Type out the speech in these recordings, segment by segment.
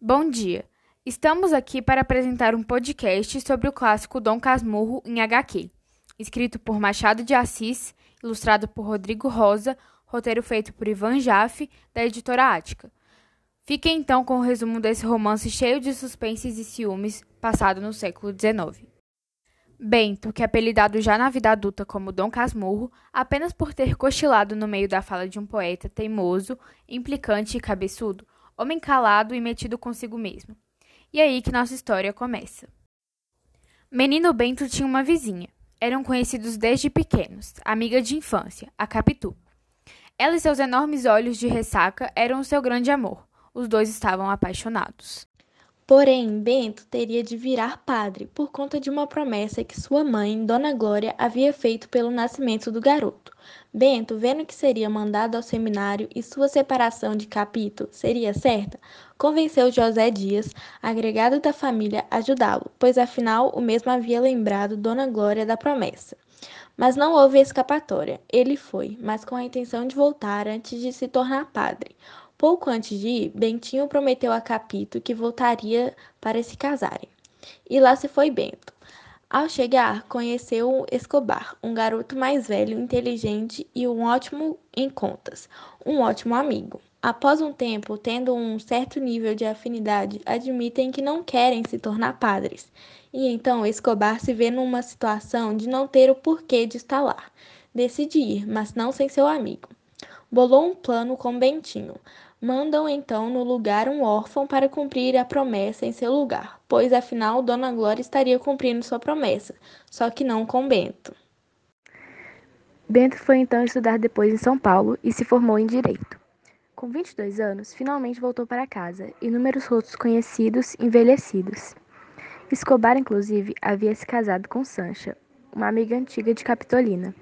Bom dia. Estamos aqui para apresentar um podcast sobre o clássico Dom Casmurro em HQ, escrito por Machado de Assis, ilustrado por Rodrigo Rosa, roteiro feito por Ivan Jaffe, da editora Ática. Fiquem então com o resumo desse romance cheio de suspenses e ciúmes, passado no século XIX. Bento, que é apelidado já na vida adulta como Dom Casmurro, apenas por ter cochilado no meio da fala de um poeta teimoso, implicante e cabeçudo, homem calado e metido consigo mesmo. E é aí que nossa história começa. Menino Bento tinha uma vizinha. Eram conhecidos desde pequenos, amiga de infância, a Capitu. Ela e seus enormes olhos de ressaca eram o seu grande amor. Os dois estavam apaixonados. Porém, Bento teria de virar padre por conta de uma promessa que sua mãe, Dona Glória, havia feito pelo nascimento do garoto. Bento, vendo que seria mandado ao seminário e sua separação de Capito seria certa, convenceu José Dias, agregado da família, a ajudá-lo, pois afinal o mesmo havia lembrado Dona Glória da promessa. Mas não houve escapatória. Ele foi, mas com a intenção de voltar antes de se tornar padre. Pouco antes de ir, Bentinho prometeu a Capito que voltaria para se casarem. E lá se foi Bento. Ao chegar, conheceu Escobar, um garoto mais velho, inteligente e um ótimo em contas, um ótimo amigo. Após um tempo, tendo um certo nível de afinidade, admitem que não querem se tornar padres. E então Escobar se vê numa situação de não ter o porquê de estar lá. Decide ir, mas não sem seu amigo. Bolou um plano com Bentinho. Mandam então no lugar um órfão para cumprir a promessa em seu lugar, pois afinal Dona Glória estaria cumprindo sua promessa, só que não com Bento. Bento foi então estudar depois em São Paulo e se formou em Direito. Com 22 anos, finalmente voltou para casa, inúmeros rostos conhecidos, envelhecidos. Escobar, inclusive, havia se casado com Sancha, uma amiga antiga de Capitolina.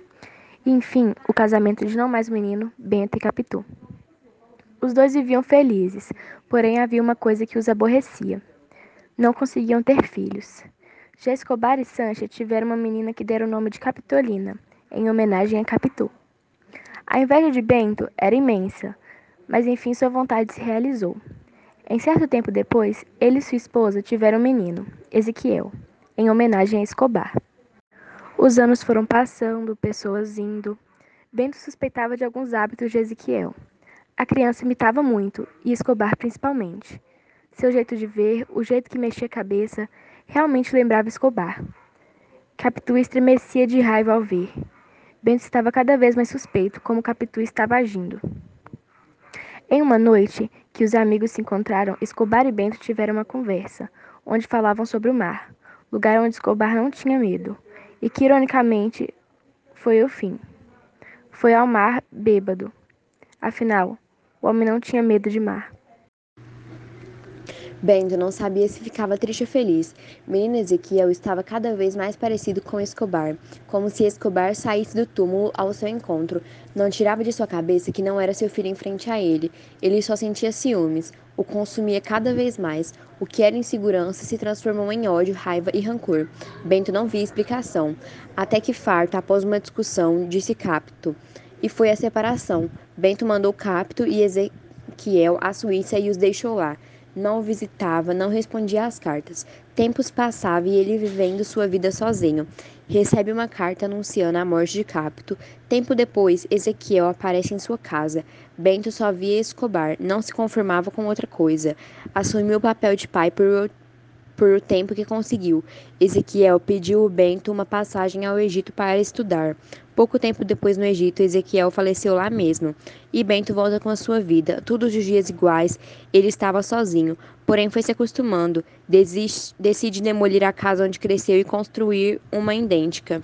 E, enfim, o casamento de não mais menino, Bento e Capitu. Os dois viviam felizes, porém havia uma coisa que os aborrecia. Não conseguiam ter filhos. Já Escobar e Sancha tiveram uma menina que deram o nome de Capitolina, em homenagem a Capitu. A inveja de Bento era imensa, mas enfim sua vontade se realizou. Em certo tempo depois, ele e sua esposa tiveram um menino, Ezequiel, em homenagem a Escobar. Os anos foram passando, pessoas indo. Bento suspeitava de alguns hábitos de Ezequiel. A criança imitava muito, e Escobar principalmente. Seu jeito de ver, o jeito que mexia a cabeça, realmente lembrava Escobar. Capitu estremecia de raiva ao ver. Bento estava cada vez mais suspeito como Capitu estava agindo. Em uma noite que os amigos se encontraram, Escobar e Bento tiveram uma conversa, onde falavam sobre o mar, lugar onde Escobar não tinha medo, e que ironicamente foi o fim. Foi ao mar bêbado. Afinal, o homem não tinha medo de mar. Bento não sabia se ficava triste ou feliz. Menino Ezequiel estava cada vez mais parecido com Escobar, como se Escobar saísse do túmulo ao seu encontro. Não tirava de sua cabeça que não era seu filho em frente a ele. Ele só sentia ciúmes, o consumia cada vez mais. O que era insegurança se transformou em ódio, raiva e rancor. Bento não via explicação. Até que, farto, após uma discussão, disse Capto e foi a separação. Bento mandou Capto e Ezequiel à Suíça e os deixou lá. Não o visitava, não respondia às cartas. Tempos passavam e ele vivendo sua vida sozinho. Recebe uma carta anunciando a morte de Capto. Tempo depois, Ezequiel aparece em sua casa. Bento só via Escobar, não se conformava com outra coisa. Assumiu o papel de pai por por o tempo que conseguiu. Ezequiel pediu ao Bento uma passagem ao Egito para estudar. Pouco tempo depois no Egito, Ezequiel faleceu lá mesmo. E Bento volta com a sua vida, todos os dias iguais. Ele estava sozinho, porém foi se acostumando. Desiste, decide demolir a casa onde cresceu e construir uma idêntica.